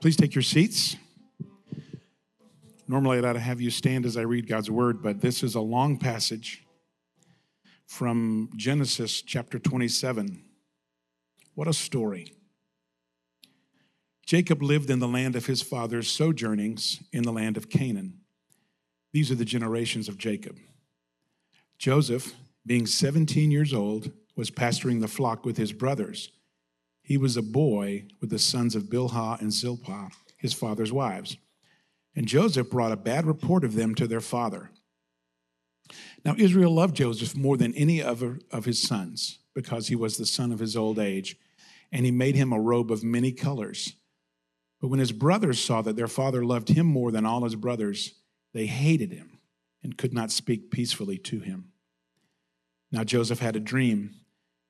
Please take your seats. Normally, I'd to have you stand as I read God's word, but this is a long passage from Genesis chapter 27. What a story. Jacob lived in the land of his father's sojournings in the land of Canaan. These are the generations of Jacob. Joseph, being 17 years old, was pasturing the flock with his brothers. He was a boy with the sons of Bilhah and Zilpah, his father's wives. And Joseph brought a bad report of them to their father. Now, Israel loved Joseph more than any other of his sons because he was the son of his old age, and he made him a robe of many colors. But when his brothers saw that their father loved him more than all his brothers, they hated him and could not speak peacefully to him. Now Joseph had a dream,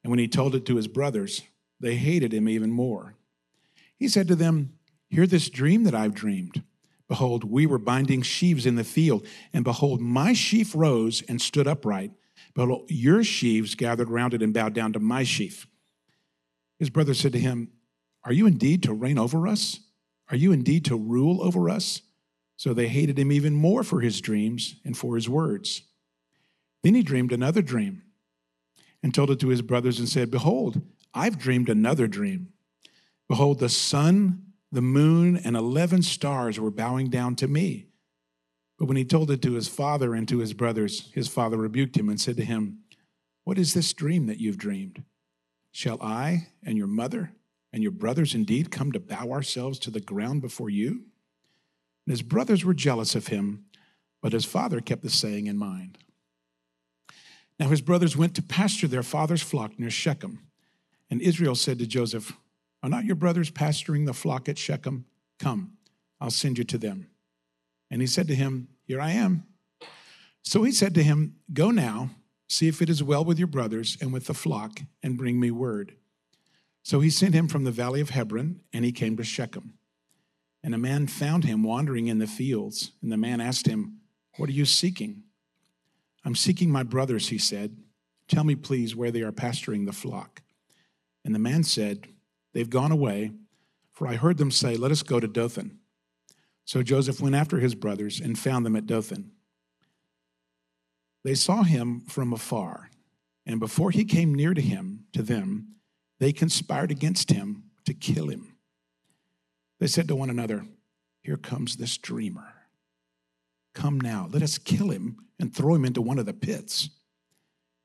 and when he told it to his brothers, they hated him even more. He said to them, Hear this dream that I've dreamed. Behold, we were binding sheaves in the field, and behold, my sheaf rose and stood upright. Behold, your sheaves gathered round it and bowed down to my sheaf. His brother said to him, Are you indeed to reign over us? Are you indeed to rule over us? So they hated him even more for his dreams and for his words. Then he dreamed another dream and told it to his brothers and said, Behold, I've dreamed another dream. Behold, the sun, the moon, and 11 stars were bowing down to me. But when he told it to his father and to his brothers, his father rebuked him and said to him, What is this dream that you've dreamed? Shall I and your mother and your brothers indeed come to bow ourselves to the ground before you? And his brothers were jealous of him, but his father kept the saying in mind. Now his brothers went to pasture their father's flock near Shechem. And Israel said to Joseph, Are not your brothers pasturing the flock at Shechem? Come, I'll send you to them. And he said to him, Here I am. So he said to him, Go now, see if it is well with your brothers and with the flock, and bring me word. So he sent him from the valley of Hebron, and he came to Shechem. And a man found him wandering in the fields. And the man asked him, What are you seeking? I'm seeking my brothers, he said. Tell me, please, where they are pasturing the flock. And the man said, They've gone away, for I heard them say, Let us go to Dothan. So Joseph went after his brothers and found them at Dothan. They saw him from afar, and before he came near to him, to them, they conspired against him to kill him. They said to one another, Here comes this dreamer. Come now, let us kill him and throw him into one of the pits.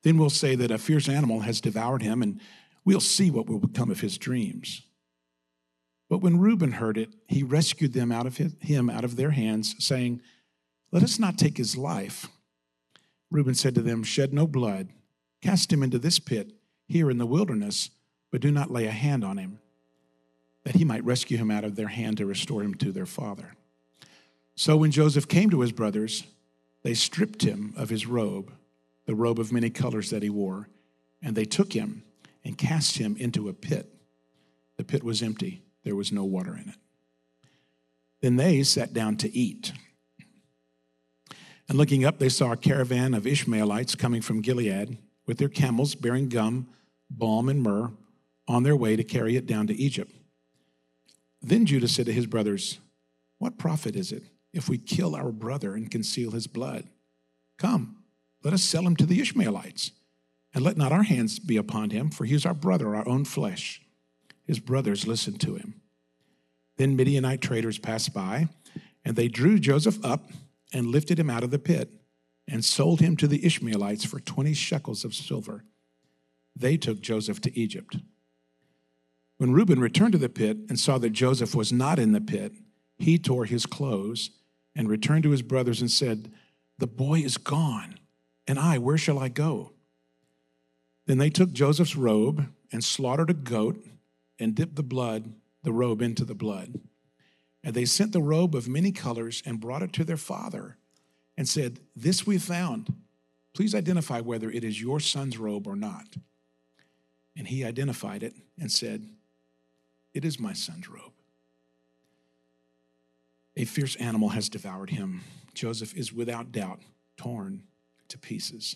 Then we'll say that a fierce animal has devoured him, and we'll see what will become of his dreams. But when Reuben heard it, he rescued them out of his, him out of their hands, saying, Let us not take his life. Reuben said to them, Shed no blood, cast him into this pit here in the wilderness, but do not lay a hand on him, that he might rescue him out of their hand to restore him to their father. So when Joseph came to his brothers, they stripped him of his robe, the robe of many colors that he wore, and they took him and cast him into a pit. The pit was empty, there was no water in it. Then they sat down to eat. And looking up, they saw a caravan of Ishmaelites coming from Gilead with their camels bearing gum, balm, and myrrh on their way to carry it down to Egypt. Then Judah said to his brothers, What profit is it if we kill our brother and conceal his blood? Come, let us sell him to the Ishmaelites, and let not our hands be upon him, for he is our brother, our own flesh. His brothers listened to him. Then Midianite traders passed by, and they drew Joseph up and lifted him out of the pit and sold him to the Ishmaelites for 20 shekels of silver. They took Joseph to Egypt. When Reuben returned to the pit and saw that Joseph was not in the pit, he tore his clothes and returned to his brothers and said, The boy is gone, and I, where shall I go? Then they took Joseph's robe and slaughtered a goat and dipped the blood, the robe into the blood. And they sent the robe of many colors and brought it to their father and said, This we found. Please identify whether it is your son's robe or not. And he identified it and said, It is my son's robe. A fierce animal has devoured him. Joseph is without doubt torn to pieces.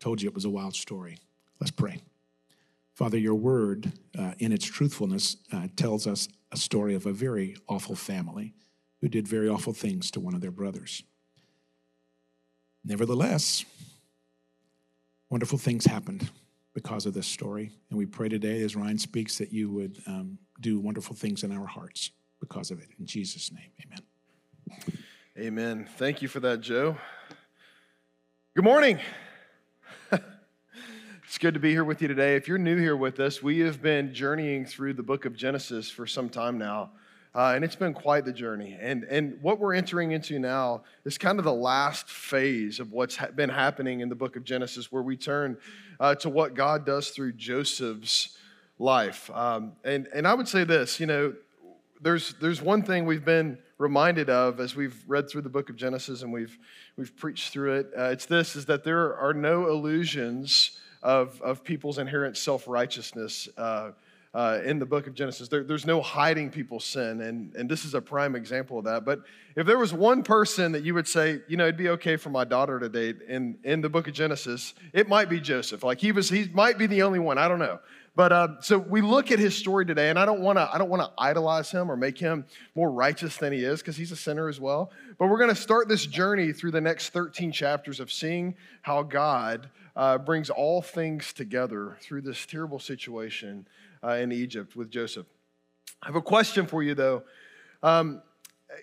Told you it was a wild story. Let's pray. Father, your word, uh, in its truthfulness, uh, tells us a story of a very awful family who did very awful things to one of their brothers. Nevertheless, wonderful things happened because of this story. And we pray today, as Ryan speaks, that you would um, do wonderful things in our hearts because of it. In Jesus' name, amen. Amen. Thank you for that, Joe. Good morning. It's good to be here with you today. If you're new here with us, we have been journeying through the book of Genesis for some time now. Uh, and it's been quite the journey. And, and what we're entering into now is kind of the last phase of what's ha- been happening in the book of Genesis, where we turn uh, to what God does through Joseph's life. Um, and, and I would say this you know, there's, there's one thing we've been reminded of as we've read through the book of Genesis and we've, we've preached through it. Uh, it's this is that there are no illusions of, of people's inherent self righteousness. Uh, uh, in the book of Genesis. There, there's no hiding people's sin, and, and this is a prime example of that. But if there was one person that you would say, you know, it'd be okay for my daughter to date in, in the book of Genesis, it might be Joseph. Like he was, he might be the only one. I don't know. But uh, so we look at his story today, and I don't want to I don't want to idolize him or make him more righteous than he is because he's a sinner as well. But we're going to start this journey through the next 13 chapters of seeing how God uh, brings all things together through this terrible situation uh, in Egypt with Joseph. I have a question for you, though. Um,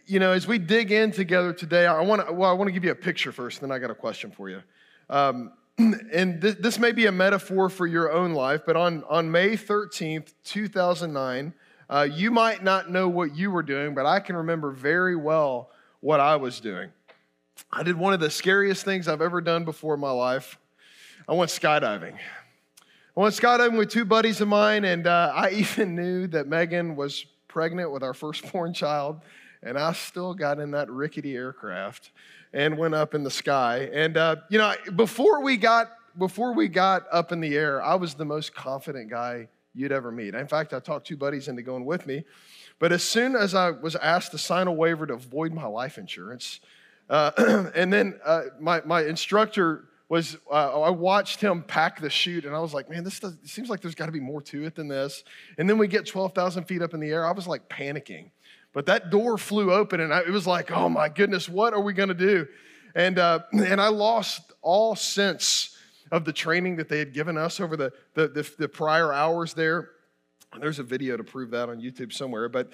you know, as we dig in together today, I want to well, I want to give you a picture first, then I got a question for you. Um, and th- this may be a metaphor for your own life, but on, on May 13th, 2009, uh, you might not know what you were doing, but I can remember very well what I was doing. I did one of the scariest things I've ever done before in my life. I went skydiving. I went skydiving with two buddies of mine, and uh, I even knew that Megan was pregnant with our firstborn child, and I still got in that rickety aircraft and went up in the sky. And uh, you know, before we got before we got up in the air, I was the most confident guy you'd ever meet. In fact, I talked two buddies into going with me. But as soon as I was asked to sign a waiver to void my life insurance, uh, and then uh, my, my instructor was uh, I watched him pack the chute, and I was like, man, this does, seems like there's got to be more to it than this. And then we get 12,000 feet up in the air. I was like panicking, but that door flew open, and I, it was like, oh my goodness, what are we to do? And uh, and I lost all sense of the training that they had given us over the, the, the, the prior hours there. There's a video to prove that on YouTube somewhere. But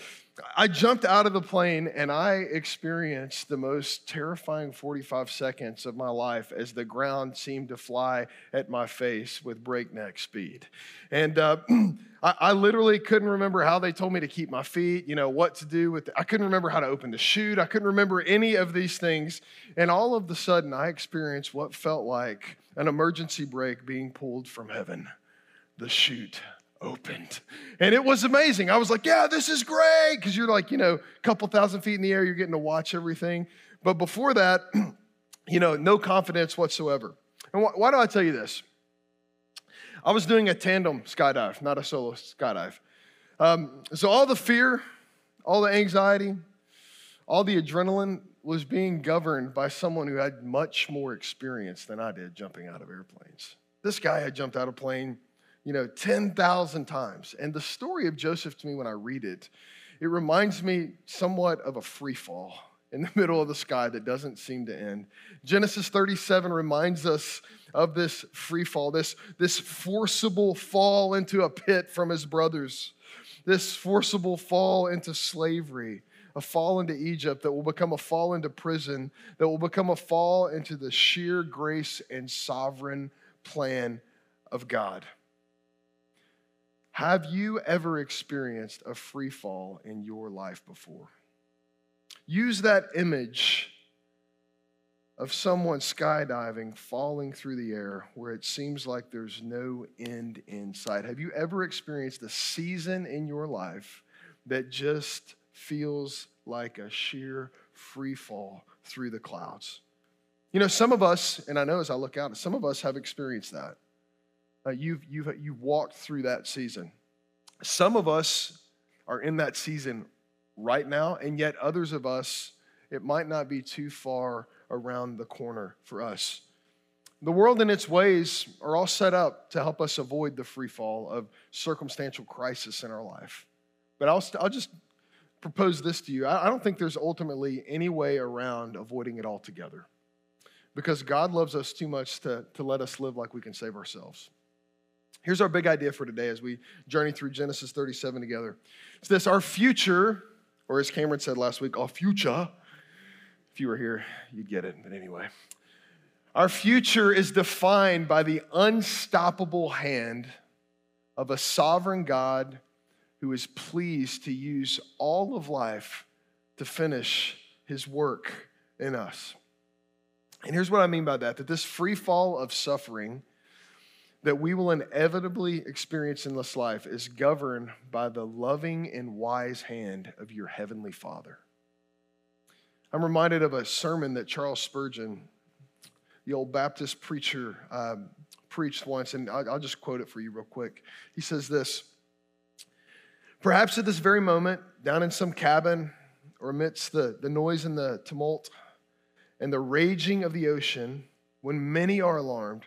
I jumped out of the plane and I experienced the most terrifying 45 seconds of my life as the ground seemed to fly at my face with breakneck speed. And uh, I, I, literally couldn't remember how they told me to keep my feet, you know, what to do with. The, I couldn't remember how to open the chute. I couldn't remember any of these things. And all of a sudden, I experienced what felt like an emergency brake being pulled from heaven the chute opened. And it was amazing. I was like, yeah, this is great. Because you're like, you know, a couple thousand feet in the air, you're getting to watch everything. But before that, you know, no confidence whatsoever. And wh- why do I tell you this? I was doing a tandem skydive, not a solo skydive. Um, so all the fear, all the anxiety, all the adrenaline was being governed by someone who had much more experience than I did jumping out of airplanes. This guy had jumped out of a plane you know, 10,000 times. And the story of Joseph to me, when I read it, it reminds me somewhat of a free fall in the middle of the sky that doesn't seem to end. Genesis 37 reminds us of this free fall, this, this forcible fall into a pit from his brothers, this forcible fall into slavery, a fall into Egypt that will become a fall into prison, that will become a fall into the sheer grace and sovereign plan of God. Have you ever experienced a free fall in your life before? Use that image of someone skydiving, falling through the air where it seems like there's no end in sight. Have you ever experienced a season in your life that just feels like a sheer free fall through the clouds. You know, some of us, and I know as I look out, some of us have experienced that. Uh, you've, you've, you've walked through that season. Some of us are in that season right now, and yet others of us, it might not be too far around the corner for us. The world and its ways are all set up to help us avoid the free fall of circumstantial crisis in our life. But I'll, I'll just propose this to you. I, I don't think there's ultimately any way around avoiding it altogether because God loves us too much to, to let us live like we can save ourselves. Here's our big idea for today as we journey through Genesis 37 together. It's this our future, or as Cameron said last week, our future. If you were here, you'd get it. But anyway, our future is defined by the unstoppable hand of a sovereign God who is pleased to use all of life to finish his work in us. And here's what I mean by that that this free fall of suffering that we will inevitably experience in this life is governed by the loving and wise hand of your heavenly Father. I'm reminded of a sermon that Charles Spurgeon, the old Baptist preacher, um, preached once, and I'll, just quote it for you real quick. He says this Perhaps at this very moment, down in some cabin or amidst the, the noise and the tumult and the raging of the ocean, when many are alarmed,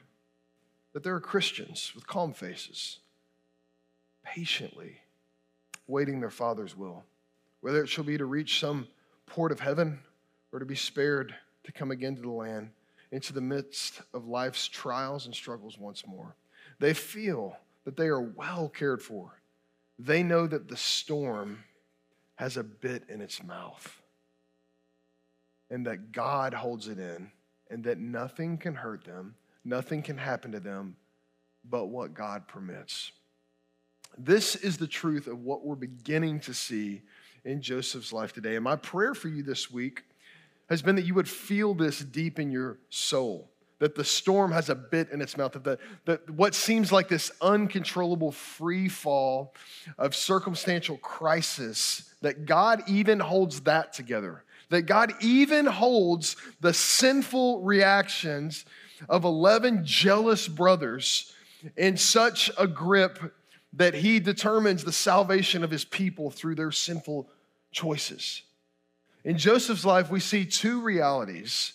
that there are Christians with calm faces, patiently waiting their Father's will, whether it shall be to reach some port of heaven or to be spared to come again to the land into the midst of life's trials and struggles once more. They feel that they are well cared for. They know that the storm has a bit in its mouth and that God holds it in and that nothing can hurt them Nothing can happen to them but what God permits. This is the truth of what we're beginning to see in Joseph's life today. And my prayer for you this week has been that you would feel this deep in your soul. That the storm has a bit in its mouth, that, the, that what seems like this uncontrollable free fall of circumstantial crisis, that God even holds that together. That God even holds the sinful reactions of 11 jealous brothers in such a grip that he determines the salvation of his people through their sinful choices. In Joseph's life, we see two realities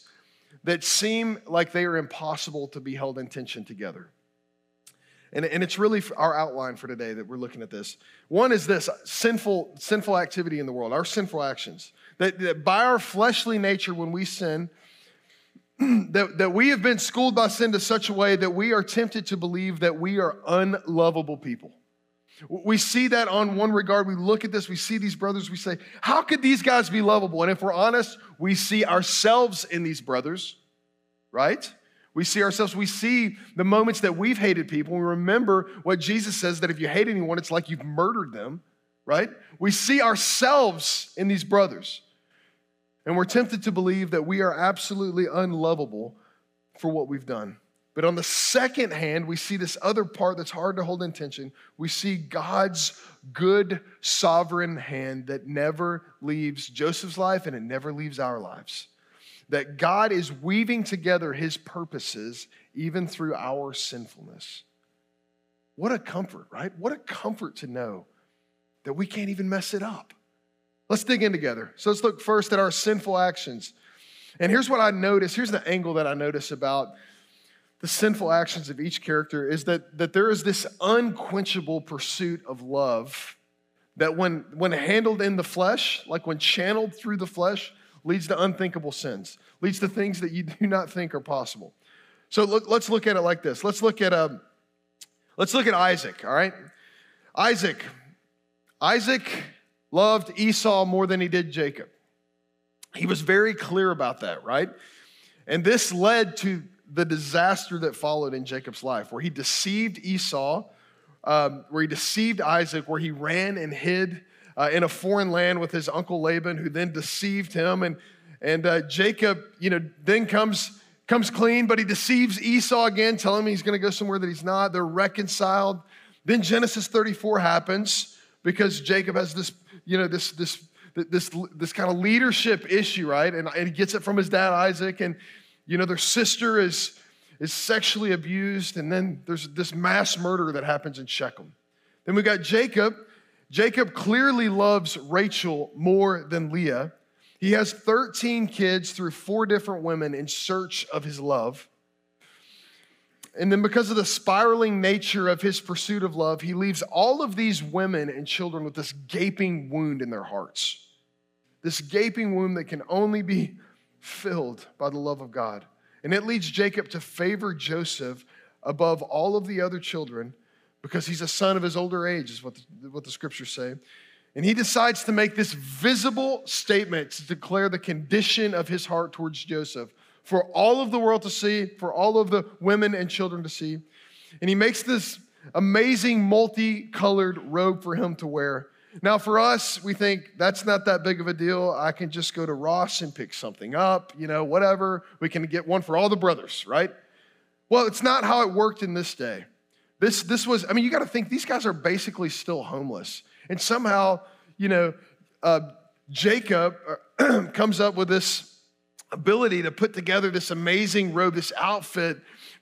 that seem like they are impossible to be held in tension together. And, and it's really our outline for today that we're looking at this. One is this sinful, sinful activity in the world, our sinful actions. That, that by our fleshly nature, when we sin, that, that we have been schooled by sin to such a way that we are tempted to believe that we are unlovable people. We see that on one regard. We look at this, we see these brothers, we say, How could these guys be lovable? And if we're honest, we see ourselves in these brothers, right? We see ourselves, we see the moments that we've hated people. We remember what Jesus says that if you hate anyone, it's like you've murdered them, right? We see ourselves in these brothers. And we're tempted to believe that we are absolutely unlovable for what we've done. But on the second hand, we see this other part that's hard to hold in tension. We see God's good sovereign hand that never leaves Joseph's life and it never leaves our lives. That God is weaving together his purposes even through our sinfulness. What a comfort, right? What a comfort to know that we can't even mess it up. Let's dig in together. So let's look first at our sinful actions. And here's what I notice here's the angle that I notice about the sinful actions of each character is that, that there is this unquenchable pursuit of love that when, when handled in the flesh, like when channeled through the flesh, leads to unthinkable sins, leads to things that you do not think are possible. So look, let's look at it like this. Let's look at um, let's look at Isaac. All right, Isaac. Isaac loved Esau more than he did Jacob. He was very clear about that, right? And this led to the disaster that followed in Jacob's life, where he deceived Esau, um, where he deceived Isaac, where he ran and hid uh, in a foreign land with his uncle Laban, who then deceived him. And, and uh, Jacob, you know, then comes, comes clean, but he deceives Esau again, telling him he's going to go somewhere that he's not. They're reconciled. Then Genesis 34 happens because Jacob has this you know, this, this, this, this kind of leadership issue, right? And, and he gets it from his dad, Isaac. And, you know, their sister is, is sexually abused. And then there's this mass murder that happens in Shechem. Then we got Jacob. Jacob clearly loves Rachel more than Leah. He has 13 kids through four different women in search of his love. And then, because of the spiraling nature of his pursuit of love, he leaves all of these women and children with this gaping wound in their hearts. This gaping wound that can only be filled by the love of God. And it leads Jacob to favor Joseph above all of the other children because he's a son of his older age, is what the, what the scriptures say. And he decides to make this visible statement to declare the condition of his heart towards Joseph for all of the world to see, for all of the women and children to see. And he makes this amazing multicolored robe for him to wear. Now, for us, we think that's not that big of a deal. I can just go to Ross and pick something up, you know, whatever. We can get one for all the brothers, right? Well, it's not how it worked in this day. This, this was, I mean, you got to think these guys are basically still homeless. And somehow, you know, uh, Jacob uh, comes up with this ability to put together this amazing robe, this outfit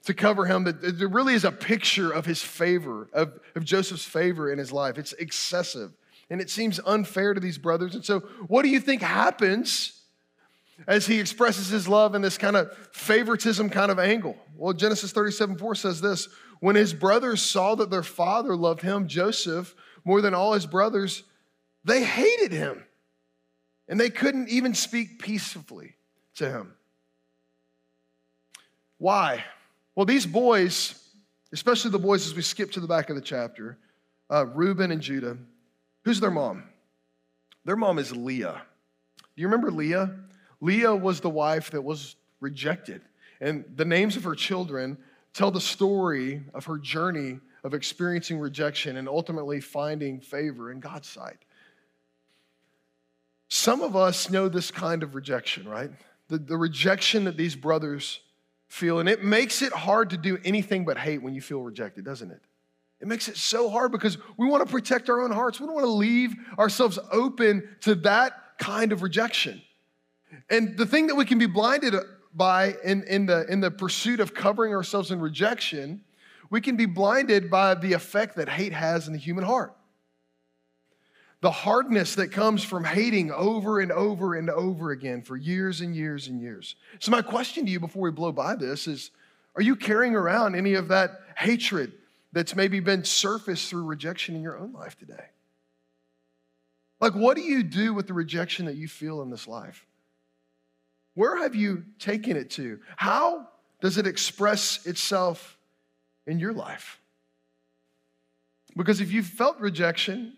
to cover him that it really is a picture of his favor, of, of Joseph's favor in his life. It's excessive and it seems unfair to these brothers. And so, what do you think happens as he expresses his love in this kind of favoritism kind of angle? Well, Genesis 37 4 says this When his brothers saw that their father loved him, Joseph, more than all his brothers, they hated him and they couldn't even speak peacefully to him. Why? Well, these boys, especially the boys as we skip to the back of the chapter, uh, Reuben and Judah, who's their mom? Their mom is Leah. Do you remember Leah? Leah was the wife that was rejected. And the names of her children tell the story of her journey of experiencing rejection and ultimately finding favor in God's sight. Some of us know this kind of rejection, right? The, the rejection that these brothers feel. And it makes it hard to do anything but hate when you feel rejected, doesn't it? It makes it so hard because we want to protect our own hearts. We don't want to leave ourselves open to that kind of rejection. And the thing that we can be blinded by in, in, the, in the pursuit of covering ourselves in rejection, we can be blinded by the effect that hate has in the human heart the hardness that comes from hating over and over and over again for years and years and years. So, my question to you before we blow by this is Are you carrying around any of that hatred that's maybe been surfaced through rejection in your own life today? Like, what do you do with the rejection that you feel in this life? Where have you taken it to? How does it express itself in your life? Because if you've felt rejection,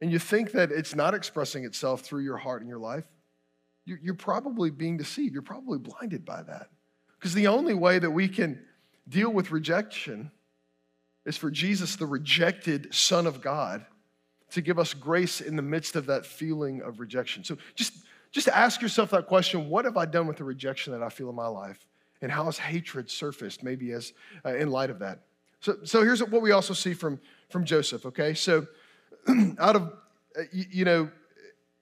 and you think that it's not expressing itself through your heart and your life, you're probably being deceived. You're probably blinded by that. Because the only way that we can deal with rejection is for Jesus, the rejected Son of God, to give us grace in the midst of that feeling of rejection. So just, just ask yourself that question what have I done with the rejection that I feel in my life? And how has hatred surfaced, maybe as uh, in light of that? So, so here's what we also see from, from Joseph, okay? So out of, uh, you know,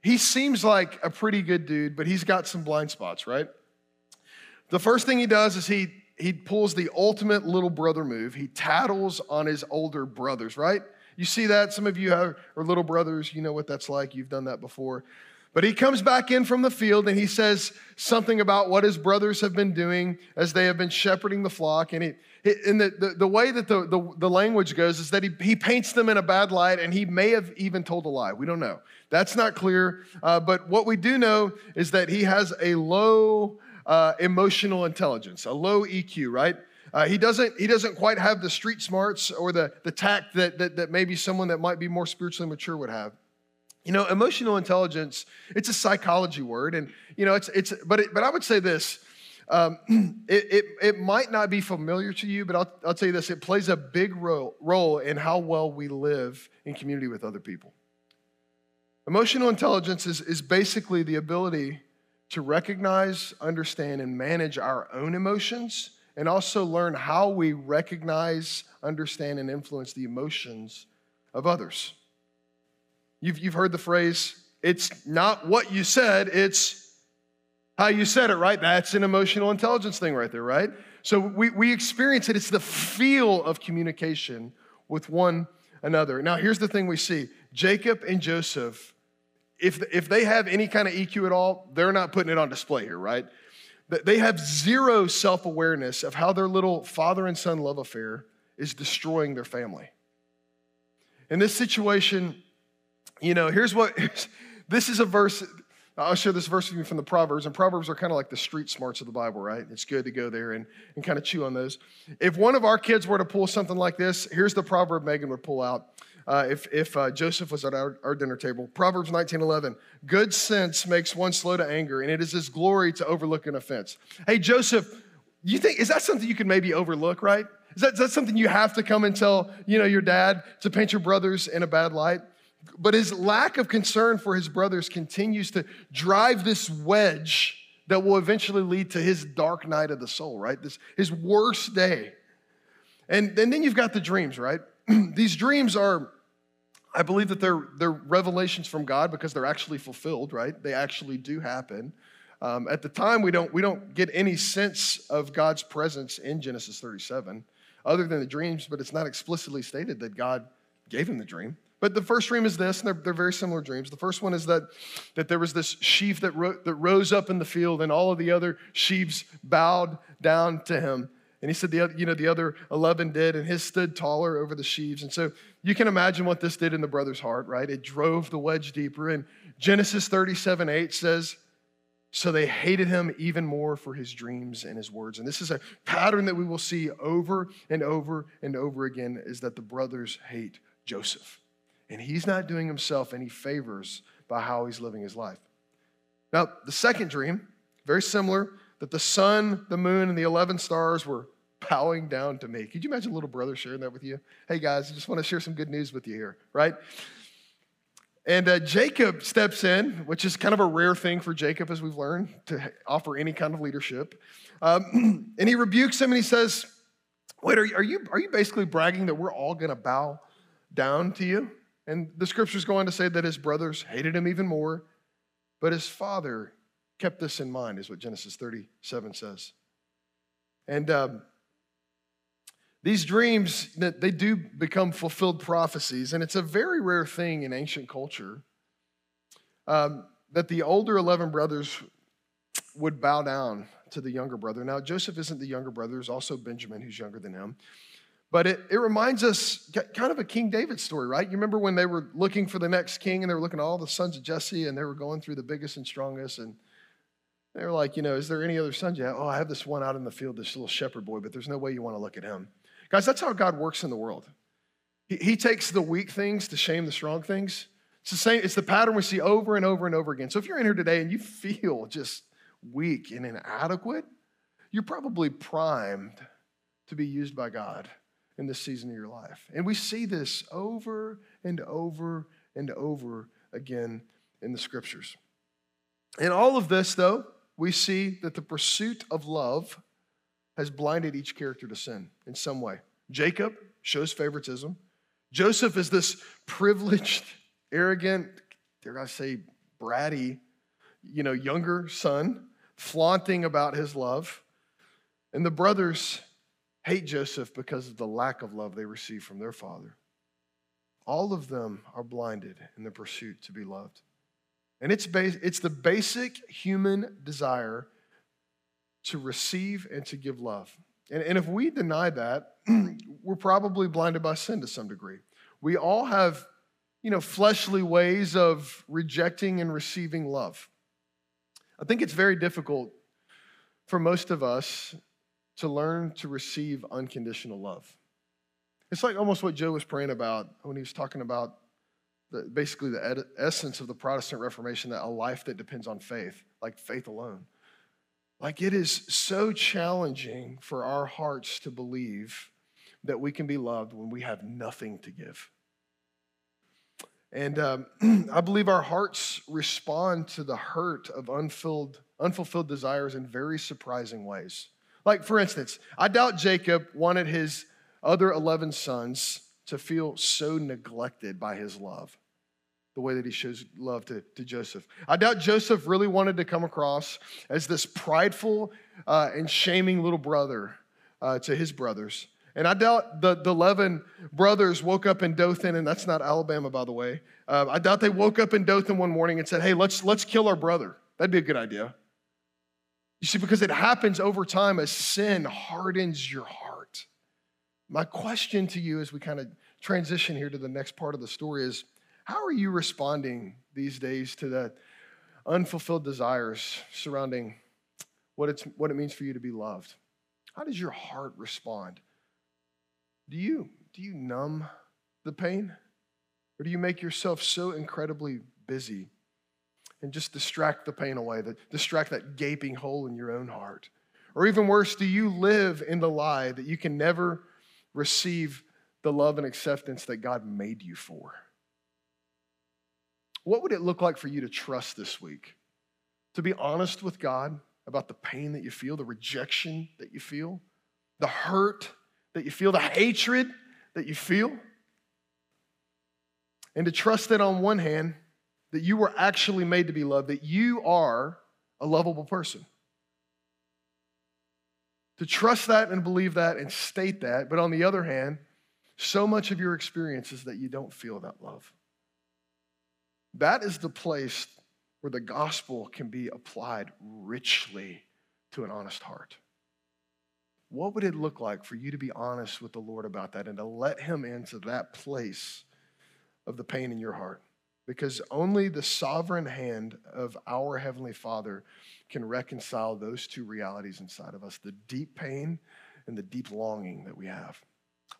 he seems like a pretty good dude, but he's got some blind spots, right? The first thing he does is he he pulls the ultimate little brother move. He tattles on his older brothers, right? You see that? Some of you have, are little brothers. You know what that's like. You've done that before. But he comes back in from the field and he says something about what his brothers have been doing as they have been shepherding the flock. And he, in the, the, the way that the, the, the, language goes is that he, he paints them in a bad light and he may have even told a lie. We don't know. That's not clear. Uh, but what we do know is that he has a low uh, emotional intelligence, a low EQ, right? Uh, he, doesn't, he doesn't quite have the street smarts or the, the tact that, that, that maybe someone that might be more spiritually mature would have. You know, emotional intelligence, it's a psychology word. And, you know, it's, it's but, it, but I would say this um, it, it, it, might not be familiar to you, but I'll, I'll tell you this it plays a big role, role in how well we live in community with other people. Emotional intelligence is, is basically the ability to recognize, understand, and manage our own emotions, and also learn how we recognize, understand, and influence the emotions of others. You've, you've heard the phrase it's not what you said, it's how you said it, right? That's an emotional intelligence thing right there, right? So we, we experience it. It's the feel of communication with one another. Now, here's the thing we see Jacob and Joseph, if, if they have any kind of EQ at all, they're not putting it on display here, right? They have zero self awareness of how their little father and son love affair is destroying their family. In this situation, you know, here's what this is a verse. I'll share this verse with you from the Proverbs, and Proverbs are kind of like the street smarts of the Bible, right? It's good to go there and, and kind of chew on those. If one of our kids were to pull something like this, here's the proverb Megan would pull out. Uh, if if uh, Joseph was at our, our dinner table, Proverbs 19:11, good sense makes one slow to anger, and it is his glory to overlook an offense. Hey, Joseph, you think is that something you can maybe overlook, right? Is that, is that something you have to come and tell, you know, your dad to paint your brothers in a bad light? But his lack of concern for his brothers continues to drive this wedge that will eventually lead to his dark night of the soul, right? This his worst day. And, and then you've got the dreams, right? These dreams are, I believe that they're, they're revelations from God because they're actually fulfilled, right? They actually do happen. Um, at the time, we don't, we don't get any sense of God's presence in Genesis 37 other than the dreams, but it's not explicitly stated that God gave him the dream. But the first dream is this, and they're, they're very similar dreams. The first one is that, that there was this sheaf that, ro- that rose up in the field, and all of the other sheaves bowed down to him. And he said the you know, the other 11 did, and his stood taller over the sheaves. And so you can imagine what this did in the brother's heart, right? It drove the wedge deeper. And Genesis 37 8 says, So they hated him even more for his dreams and his words. And this is a pattern that we will see over and over and over again is that the brothers hate Joseph. And he's not doing himself any favors by how he's living his life. Now, the second dream, very similar, that the sun, the moon, and the 11 stars were bowing down to me. Could you imagine a little brother sharing that with you? Hey, guys, I just want to share some good news with you here, right? And uh, Jacob steps in, which is kind of a rare thing for Jacob, as we've learned, to offer any kind of leadership. Um, and he rebukes him and he says, Wait, are you, are you, are you basically bragging that we're all going to bow down to you? And the scriptures go on to say that his brothers hated him even more, but his father kept this in mind, is what Genesis 37 says. And um, these dreams, they do become fulfilled prophecies, and it's a very rare thing in ancient culture um, that the older 11 brothers would bow down to the younger brother. Now, Joseph isn't the younger brother, there's also Benjamin, who's younger than him. But it, it reminds us kind of a King David story, right? You remember when they were looking for the next king and they were looking at all the sons of Jesse and they were going through the biggest and strongest. And they were like, you know, is there any other sons yet? Oh, I have this one out in the field, this little shepherd boy, but there's no way you want to look at him. Guys, that's how God works in the world. He, he takes the weak things to shame the strong things. It's the same, it's the pattern we see over and over and over again. So if you're in here today and you feel just weak and inadequate, you're probably primed to be used by God in this season of your life. And we see this over and over and over again in the scriptures. In all of this, though, we see that the pursuit of love has blinded each character to sin in some way. Jacob shows favoritism. Joseph is this privileged, arrogant, dare I say, bratty, you know, younger son, flaunting about his love. And the brothers hate Joseph because of the lack of love they receive from their father. All of them are blinded in the pursuit to be loved. And it's, bas- it's the basic human desire to receive and to give love. And, and if we deny that, we're probably blinded by sin to some degree. We all have, you know, fleshly ways of rejecting and receiving love. I think it's very difficult for most of us to learn to receive unconditional love. It's like almost what Joe was praying about when he was talking about the, basically the ed- essence of the Protestant Reformation that a life that depends on faith, like faith alone. Like it is so challenging for our hearts to believe that we can be loved when we have nothing to give. And um, I believe our hearts respond to the hurt of unfilled, unfulfilled desires in very surprising ways. Like, for instance, I doubt Jacob wanted his other 11 sons to feel so neglected by his love. the way that he shows love to, to Joseph. I doubt Joseph really wanted to come across as this prideful uh, and shaming little brother uh, to his brothers. And I doubt the, the 11 brothers woke up in Dothan, and that's not Alabama, by the way. Uh, I doubt they woke up in Dothan one morning and said, hey, let's, let's kill our brother. That'd be a good idea. You see, because it happens over time as sin hardens your heart. My question to you as we kind of transition here to the next part of the story is how are you responding these days to the unfulfilled desires surrounding what, it's, what it means for you to be loved? How does your heart respond? Do you, do you numb the pain? Or do you make yourself so incredibly busy and just distract the pain away, that distract that gaping hole in your own heart? Or even worse, do you live in the lie that you can never receive the love and acceptance that God made you for? What would it look like for you to trust this week? To be honest with God about the pain that you feel, the rejection that you feel, the hurt that you feel, the hatred that you feel? And to trust that on one hand, that you were actually made to be loved, that you are a lovable person. To trust that and believe that and state that, but on the other hand, so much of your experience is that you don't feel that love. That is the place where the gospel can be applied richly to an honest heart. What would it look like for you to be honest with the Lord about that and to let Him into that place of the pain in your heart? Because only the sovereign hand of our Heavenly Father can reconcile those two realities inside of us the deep pain and the deep longing that we have.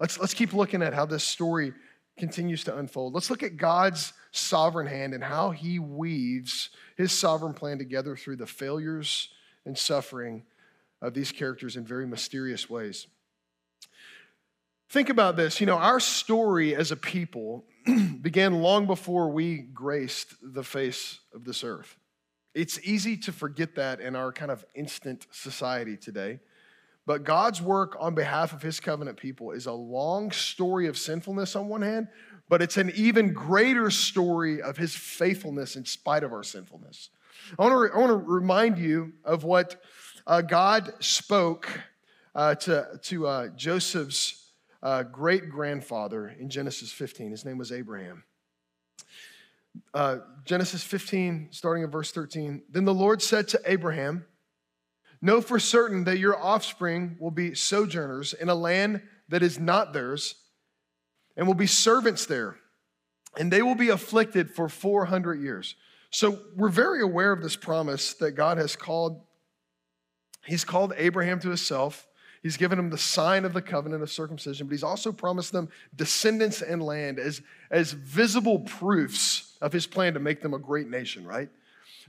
Let's, let's keep looking at how this story continues to unfold. Let's look at God's sovereign hand and how he weaves his sovereign plan together through the failures and suffering of these characters in very mysterious ways. Think about this. You know, our story as a people began long before we graced the face of this earth. It's easy to forget that in our kind of instant society today. But God's work on behalf of his covenant people is a long story of sinfulness on one hand, but it's an even greater story of his faithfulness in spite of our sinfulness. I want to, I want to remind you of what uh, God spoke uh, to, to uh, Joseph's uh, great grandfather in Genesis 15. His name was Abraham. Uh, Genesis 15, starting in verse 13. Then the Lord said to Abraham, Know for certain that your offspring will be sojourners in a land that is not theirs, and will be servants there, and they will be afflicted for 400 years. So we're very aware of this promise that God has called. He's called Abraham to himself. He's given them the sign of the covenant of circumcision, but he's also promised them descendants and land as, as visible proofs of his plan to make them a great nation, right?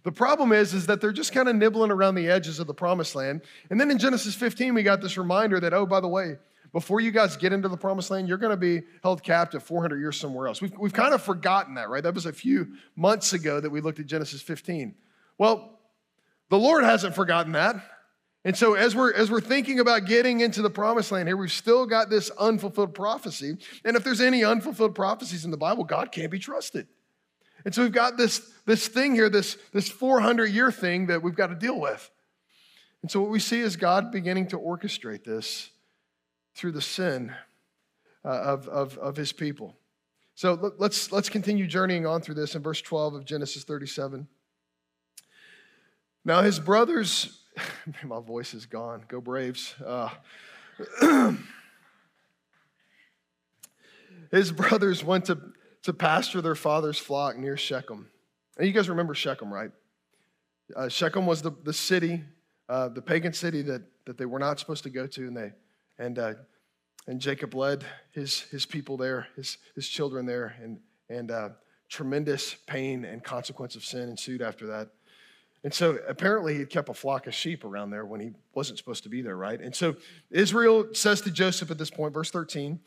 The problem is, is that they're just kind of nibbling around the edges of the promised land. And then in Genesis 15, we got this reminder that, oh, by the way, before you guys get into the promised land, you're going to be held captive 400 years somewhere else. We've, we've kind of forgotten that, right? That was a few months ago that we looked at Genesis 15. Well, the Lord hasn't forgotten that. And so as we're as we're thinking about getting into the promised land here, we've still got this unfulfilled prophecy. And if there's any unfulfilled prophecies in the Bible, God can't be trusted. And so we've got this, this thing here, this, this 400 year thing that we've got to deal with. And so what we see is God beginning to orchestrate this through the sin uh, of, of, of his people. So let's, let's continue journeying on through this in verse 12 of Genesis 37. Now his brothers, my voice is gone. Go Braves. Uh, his brothers went to to pasture their father's flock near Shechem. And you guys remember Shechem, right? Uh, Shechem was the, the city, uh, the pagan city that, that they were not supposed to go to, and they and uh, and Jacob led his his people there, his his children there, and and uh, tremendous pain and consequence of sin ensued after that. And so apparently he kept a flock of sheep around there when he wasn't supposed to be there, right? And so Israel says to Joseph at this point, verse 13,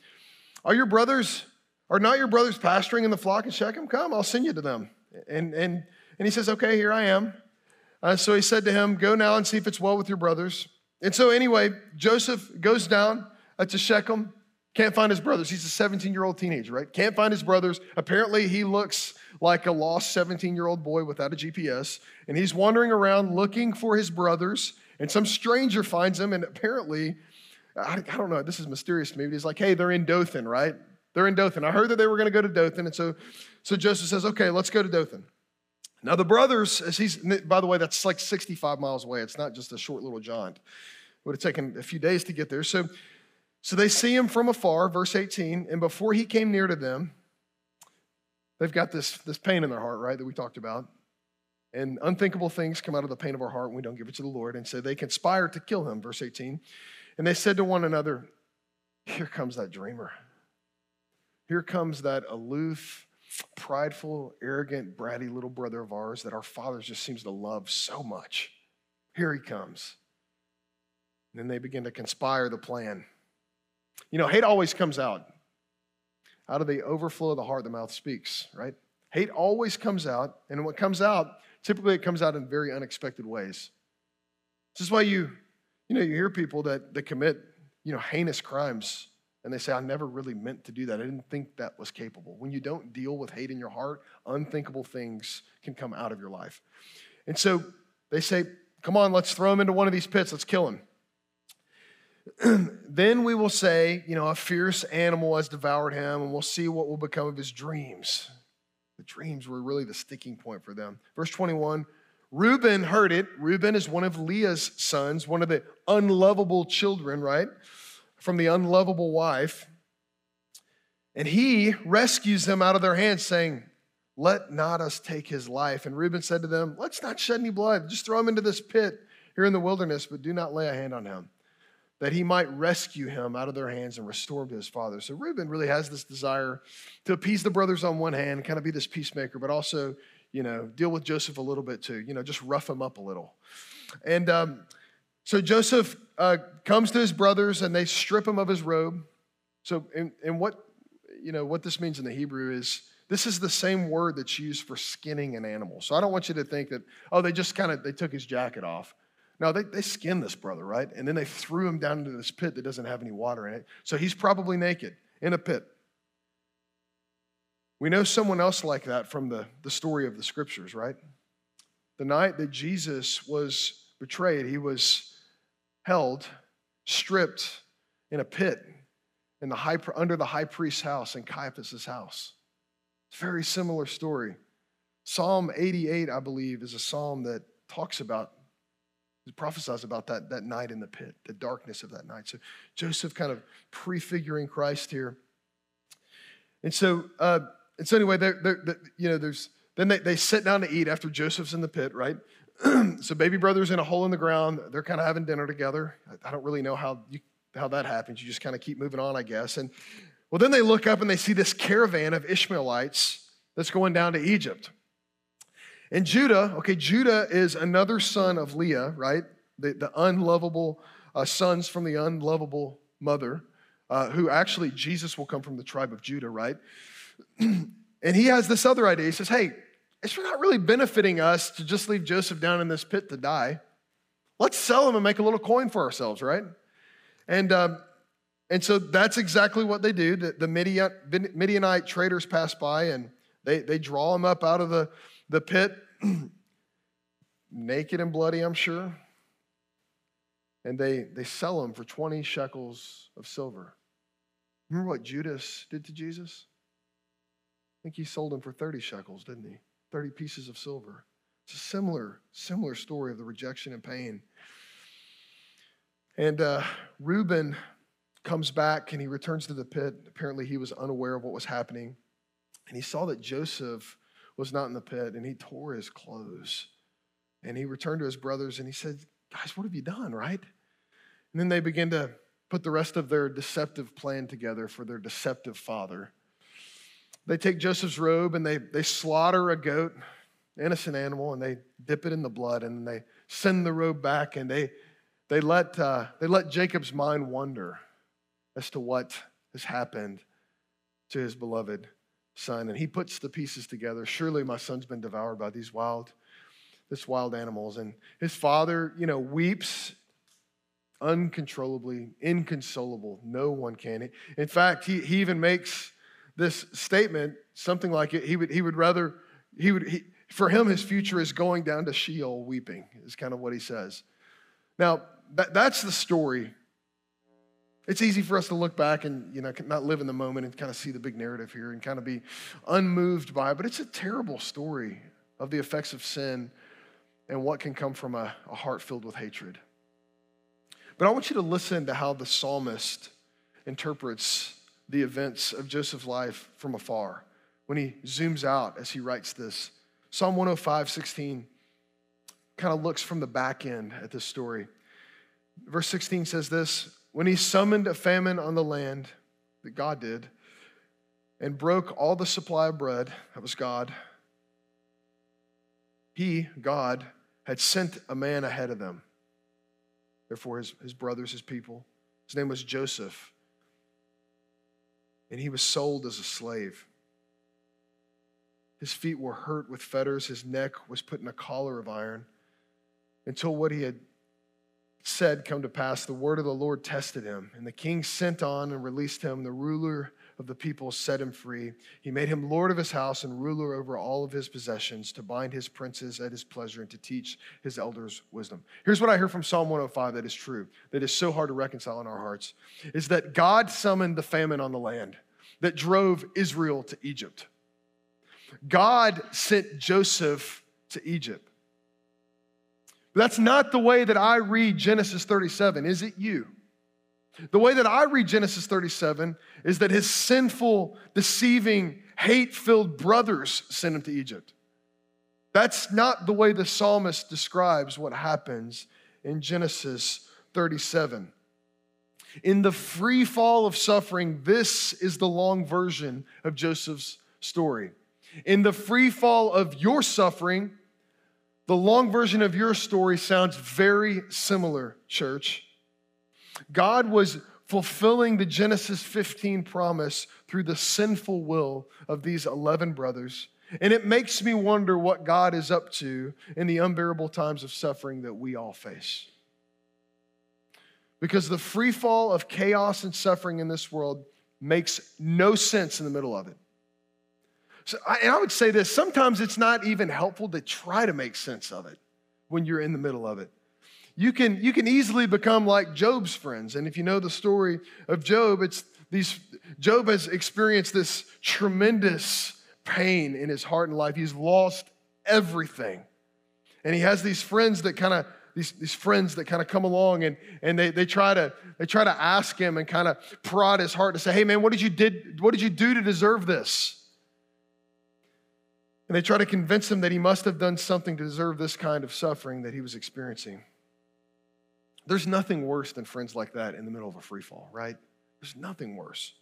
Are your brothers are not your brothers pasturing in the flock in Shechem? Come, I'll send you to them. And, and, and he says, Okay, here I am. Uh, so he said to him, Go now and see if it's well with your brothers. And so, anyway, Joseph goes down uh, to Shechem Can't find his brothers. He's a 17 year old teenager, right? Can't find his brothers. Apparently, he looks like a lost 17 year old boy without a GPS. And he's wandering around looking for his brothers. And some stranger finds him. And apparently, I, I don't know, this is mysterious to me, but he's like, hey, they're in Dothan, right? They're in Dothan. I heard that they were going to go to Dothan. And so, so Joseph says, okay, let's go to Dothan. Now, the brothers, as he's, by the way, that's like 65 miles away. It's not just a short little jaunt. It would have taken a few days to get there. So, so they see him from afar, verse 18, and before he came near to them, they've got this, this pain in their heart, right, that we talked about. And unthinkable things come out of the pain of our heart when we don't give it to the Lord. And so they conspire to kill him, verse 18. And they said to one another, Here comes that dreamer. Here comes that aloof, prideful, arrogant, bratty little brother of ours that our father just seems to love so much. Here he comes. And then they begin to conspire the plan. You know, hate always comes out. Out of the overflow of the heart, the mouth speaks, right? Hate always comes out, and what comes out, typically it comes out in very unexpected ways. This is why you, you know, you hear people that, that commit, you know, heinous crimes, and they say, I never really meant to do that. I didn't think that was capable. When you don't deal with hate in your heart, unthinkable things can come out of your life. And so they say, Come on, let's throw him into one of these pits, let's kill him. then we will say, you know, a fierce animal has devoured him, and we'll see what will become of his dreams. The dreams were really the sticking point for them. Verse 21 Reuben heard it. Reuben is one of Leah's sons, one of the unlovable children, right? From the unlovable wife. And he rescues them out of their hands, saying, Let not us take his life. And Reuben said to them, Let's not shed any blood. Just throw him into this pit here in the wilderness, but do not lay a hand on him that he might rescue him out of their hands and restore him to his father. So Reuben really has this desire to appease the brothers on one hand, kind of be this peacemaker, but also, you know, deal with Joseph a little bit too, you know, just rough him up a little. And um, so Joseph uh, comes to his brothers and they strip him of his robe. So, and, and what, you know, what this means in the Hebrew is this is the same word that's used for skinning an animal. So I don't want you to think that, oh, they just kind of, they took his jacket off. No, they, they skinned this brother, right? And then they threw him down into this pit that doesn't have any water in it. So he's probably naked in a pit. We know someone else like that from the, the story of the scriptures, right? The night that Jesus was betrayed, he was held, stripped in a pit in the high, under the high priest's house in Caiaphas' house. It's a very similar story. Psalm 88, I believe, is a psalm that talks about it prophesies about that, that night in the pit, the darkness of that night. So Joseph kind of prefiguring Christ here. And so, uh, and so anyway, they're, they're, they're, you know, there's then they, they sit down to eat after Joseph's in the pit, right? so baby brother's in a hole in the ground. They're kind of having dinner together. I, I don't really know how you, how that happens. You just kind of keep moving on, I guess. And well, then they look up and they see this caravan of Ishmaelites that's going down to Egypt. And Judah, okay, Judah is another son of Leah, right? The, the unlovable uh, sons from the unlovable mother, uh, who actually Jesus will come from the tribe of Judah, right? and he has this other idea. He says, hey, it's not really benefiting us to just leave Joseph down in this pit to die. Let's sell him and make a little coin for ourselves, right? And, um, and so that's exactly what they do. The, the Midianite traders pass by and they, they draw him up out of the, the pit, naked and bloody, I'm sure. And they, they sell him for 20 shekels of silver. Remember what Judas did to Jesus? I think he sold him for 30 shekels, didn't he? 30 pieces of silver. It's a similar, similar story of the rejection and pain. And uh, Reuben comes back and he returns to the pit. Apparently, he was unaware of what was happening. And he saw that Joseph was not in the pit, and he tore his clothes. And he returned to his brothers and he said, Guys, what have you done, right? And then they begin to put the rest of their deceptive plan together for their deceptive father. They take Joseph's robe and they, they slaughter a goat, innocent animal, and they dip it in the blood and they send the robe back and they, they, let, uh, they let Jacob's mind wonder as to what has happened to his beloved son. And he puts the pieces together. Surely my son's been devoured by these wild, this wild animals. And his father, you know, weeps uncontrollably, inconsolable. No one can. In fact, he, he even makes this statement something like it. He would, he would rather, he would, he, for him, his future is going down to Sheol weeping, is kind of what he says. Now, that, that's the story. It's easy for us to look back and you know not live in the moment and kind of see the big narrative here and kind of be unmoved by it, but it's a terrible story of the effects of sin and what can come from a, a heart filled with hatred. But I want you to listen to how the psalmist interprets the events of Joseph's life from afar when he zooms out as he writes this. Psalm 105, 16 kind of looks from the back end at this story. Verse 16 says this When he summoned a famine on the land, that God did, and broke all the supply of bread, that was God, he, God, had sent a man ahead of them. Therefore, his, his brothers, his people. His name was Joseph. And he was sold as a slave. His feet were hurt with fetters, his neck was put in a collar of iron. Until what he had said come to pass, the word of the Lord tested him. And the king sent on and released him, the ruler of the people set him free. He made him lord of his house and ruler over all of his possessions, to bind his princes at his pleasure and to teach his elders wisdom. Here's what I hear from Psalm 105 that is true, that is so hard to reconcile in our hearts, is that God summoned the famine on the land that drove Israel to Egypt. God sent Joseph to Egypt. But that's not the way that I read Genesis 37, is it you? The way that I read Genesis 37 is that his sinful, deceiving, hate filled brothers sent him to Egypt. That's not the way the psalmist describes what happens in Genesis 37. In the free fall of suffering, this is the long version of Joseph's story. In the free fall of your suffering, the long version of your story sounds very similar, church. God was fulfilling the Genesis 15 promise through the sinful will of these 11 brothers. And it makes me wonder what God is up to in the unbearable times of suffering that we all face. Because the free fall of chaos and suffering in this world makes no sense in the middle of it. So, I, and I would say this sometimes it's not even helpful to try to make sense of it when you're in the middle of it you can, you can easily become like Job's friends. And if you know the story of Job, it's these, Job has experienced this tremendous pain in his heart and life. He's lost everything. And he has these friends that kind of these, these friends that kind of come along and, and they, they try to they try to ask him and kind of prod his heart to say, hey man, what did you did what did you do to deserve this? And they try to convince him that he must have done something to deserve this kind of suffering that he was experiencing. There's nothing worse than friends like that in the middle of a free fall, right? There's nothing worse.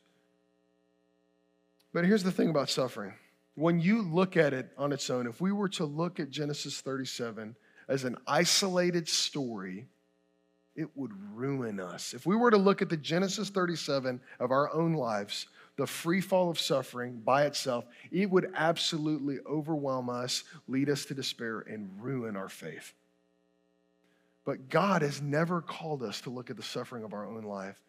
But here's the thing about suffering. When you look at it on its own, if we were to look at Genesis 37 as an isolated story, it would ruin us. If we were to look at the Genesis 37 of our own lives, the free fall of suffering by itself, it would absolutely overwhelm us, lead us to despair, and ruin our faith. But God has never called us to look at the suffering of our own life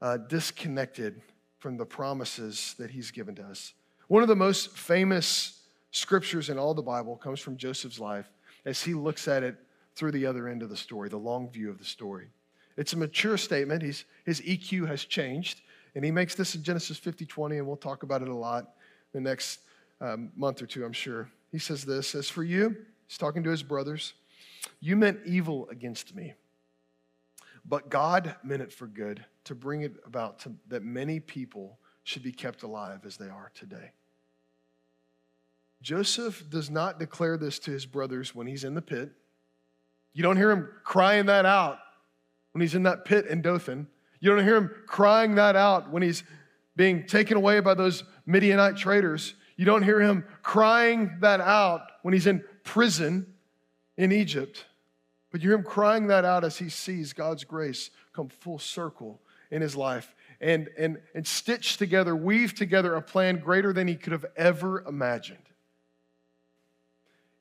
uh, disconnected from the promises that He's given to us. One of the most famous scriptures in all the Bible comes from Joseph's life as he looks at it through the other end of the story, the long view of the story. It's a mature statement. He's, his EQ has changed, and he makes this in Genesis 50 20, and we'll talk about it a lot the next um, month or two, I'm sure. He says this As for you, he's talking to his brothers. You meant evil against me, but God meant it for good to bring it about to, that many people should be kept alive as they are today. Joseph does not declare this to his brothers when he's in the pit. You don't hear him crying that out when he's in that pit in Dothan. You don't hear him crying that out when he's being taken away by those Midianite traders. You don't hear him crying that out when he's in prison in Egypt. But you hear him crying that out as he sees God's grace come full circle in his life and, and, and stitch together, weave together a plan greater than he could have ever imagined.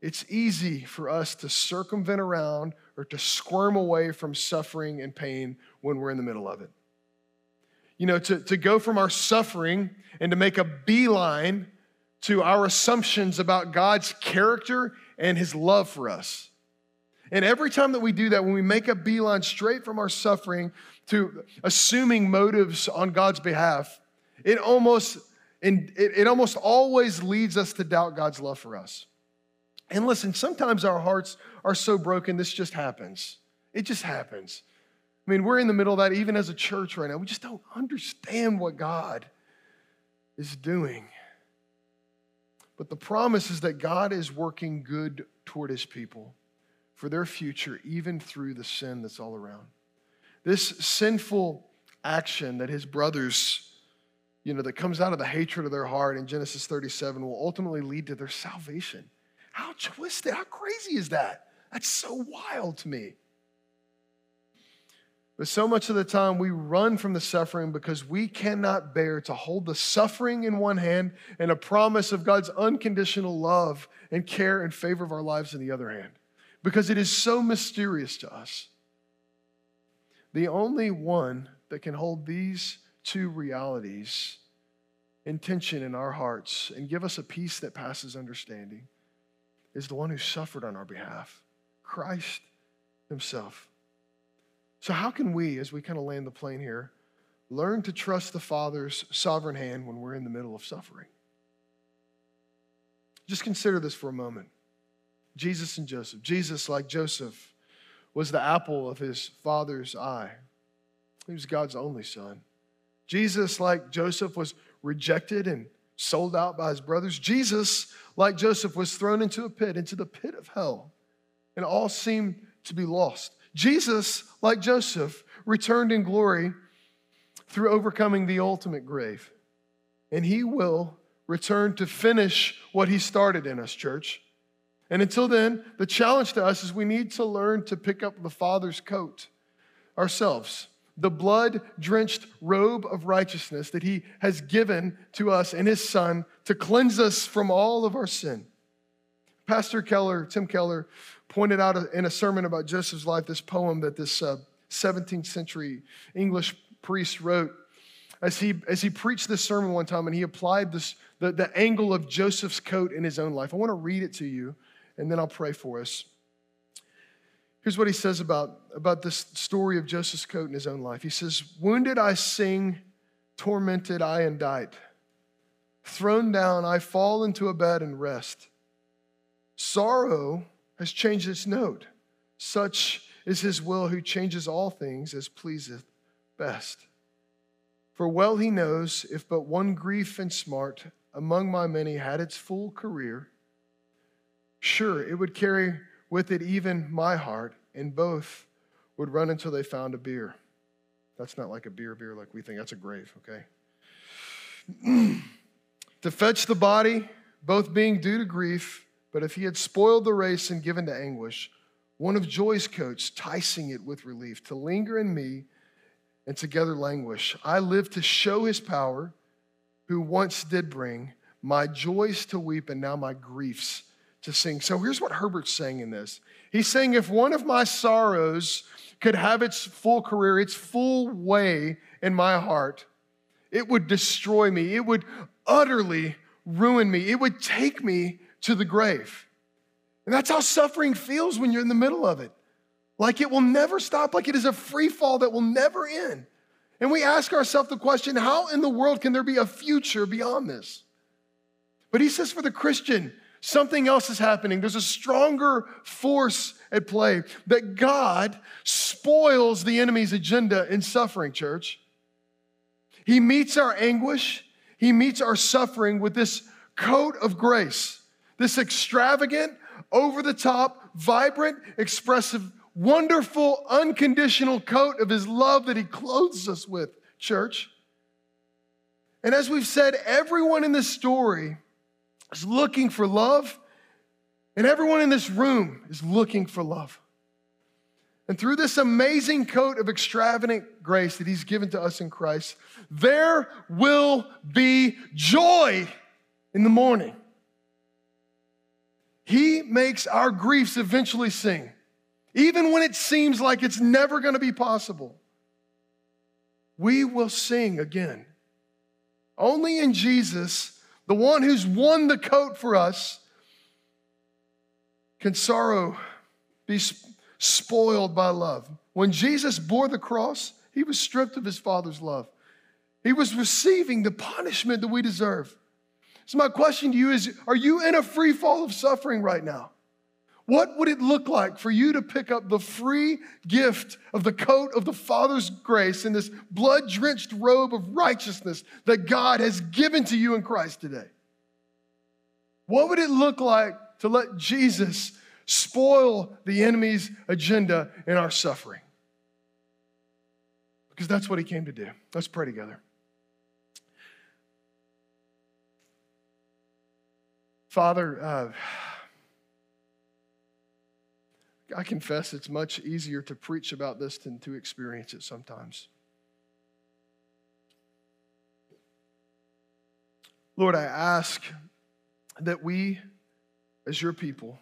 It's easy for us to circumvent around or to squirm away from suffering and pain when we're in the middle of it. You know, to, to go from our suffering and to make a beeline to our assumptions about God's character and his love for us. And every time that we do that, when we make a beeline straight from our suffering to assuming motives on God's behalf, it almost, it, it almost always leads us to doubt God's love for us. And listen, sometimes our hearts are so broken, this just happens. It just happens. I mean, we're in the middle of that even as a church right now. We just don't understand what God is doing. But the promise is that God is working good toward his people for their future, even through the sin that's all around. This sinful action that his brothers, you know, that comes out of the hatred of their heart in Genesis 37 will ultimately lead to their salvation. How twisted, how crazy is that? That's so wild to me. But so much of the time we run from the suffering because we cannot bear to hold the suffering in one hand and a promise of God's unconditional love and care and favor of our lives in the other hand because it is so mysterious to us. The only one that can hold these two realities in tension in our hearts and give us a peace that passes understanding is the one who suffered on our behalf Christ Himself. So, how can we, as we kind of land the plane here, learn to trust the Father's sovereign hand when we're in the middle of suffering? Just consider this for a moment. Jesus and Joseph. Jesus, like Joseph, was the apple of his father's eye. He was God's only son. Jesus, like Joseph, was rejected and sold out by his brothers. Jesus, like Joseph, was thrown into a pit, into the pit of hell, and all seemed to be lost. Jesus, like Joseph, returned in glory through overcoming the ultimate grave. And he will return to finish what he started in us, church. And until then, the challenge to us is we need to learn to pick up the Father's coat ourselves the blood drenched robe of righteousness that he has given to us in his son to cleanse us from all of our sin. Pastor Keller, Tim Keller, pointed out in a sermon about Joseph's life this poem that this uh, 17th century English priest wrote as he, as he preached this sermon one time and he applied this, the, the angle of Joseph's coat in his own life. I want to read it to you and then I'll pray for us. Here's what he says about, about this story of Joseph's coat in his own life. He says, Wounded I sing, tormented I indite. Thrown down, I fall into a bed and rest. Sorrow has changed its note. Such is his will who changes all things as pleaseth best. For well he knows if but one grief and smart among my many had its full career, sure it would carry with it even my heart, and both would run until they found a bier. That's not like a beer, beer like we think. That's a grave, okay? to fetch the body, both being due to grief, but if he had spoiled the race and given to anguish, one of joy's coats, ticing it with relief, to linger in me and together languish. I live to show his power, who once did bring my joys to weep and now my griefs to sing. So here's what Herbert's saying in this He's saying, if one of my sorrows could have its full career, its full way in my heart, it would destroy me. It would utterly ruin me. It would take me to the grave. And that's how suffering feels when you're in the middle of it. Like it will never stop, like it is a free fall that will never end. And we ask ourselves the question how in the world can there be a future beyond this? But he says for the Christian, Something else is happening. There's a stronger force at play that God spoils the enemy's agenda in suffering, church. He meets our anguish, He meets our suffering with this coat of grace, this extravagant, over the top, vibrant, expressive, wonderful, unconditional coat of His love that He clothes us with, church. And as we've said, everyone in this story is looking for love, and everyone in this room is looking for love. And through this amazing coat of extravagant grace that He's given to us in Christ, there will be joy in the morning. He makes our griefs eventually sing, even when it seems like it's never going to be possible. We will sing again. Only in Jesus, the one who's won the coat for us, can sorrow be spoiled by love. When Jesus bore the cross, he was stripped of his Father's love. He was receiving the punishment that we deserve. So, my question to you is Are you in a free fall of suffering right now? What would it look like for you to pick up the free gift of the coat of the Father's grace in this blood drenched robe of righteousness that God has given to you in Christ today? What would it look like to let Jesus spoil the enemy's agenda in our suffering? Because that's what he came to do. Let's pray together. Father, uh, I confess it's much easier to preach about this than to experience it sometimes. Lord, I ask that we, as your people,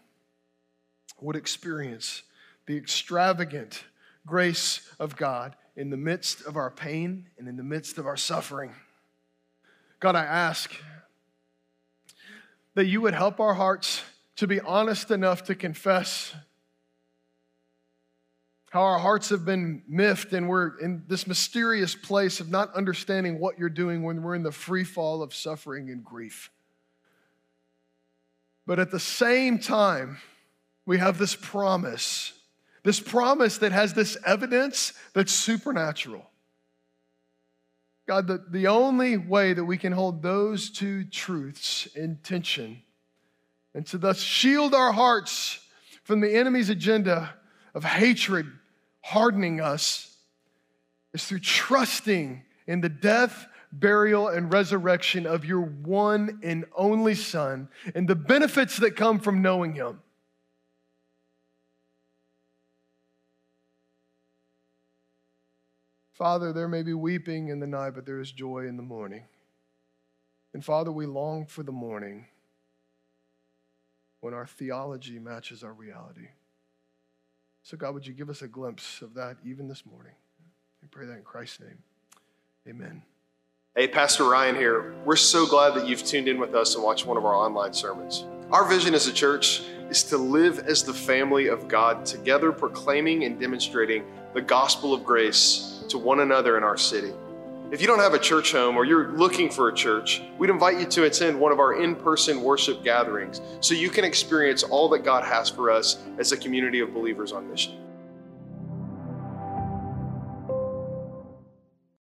would experience the extravagant grace of God in the midst of our pain and in the midst of our suffering. God, I ask that you would help our hearts to be honest enough to confess how our hearts have been miffed and we're in this mysterious place of not understanding what you're doing when we're in the free fall of suffering and grief. But at the same time, we have this promise, this promise that has this evidence that's supernatural. God, the, the only way that we can hold those two truths in tension and to thus shield our hearts from the enemy's agenda of hatred hardening us is through trusting in the death, burial, and resurrection of your one and only Son and the benefits that come from knowing him. Father, there may be weeping in the night, but there is joy in the morning. And Father, we long for the morning when our theology matches our reality. So, God, would you give us a glimpse of that even this morning? We pray that in Christ's name. Amen. Hey, Pastor Ryan here. We're so glad that you've tuned in with us and watched one of our online sermons. Our vision as a church is to live as the family of God, together proclaiming and demonstrating the gospel of grace to one another in our city. If you don't have a church home or you're looking for a church, we'd invite you to attend one of our in person worship gatherings so you can experience all that God has for us as a community of believers on mission.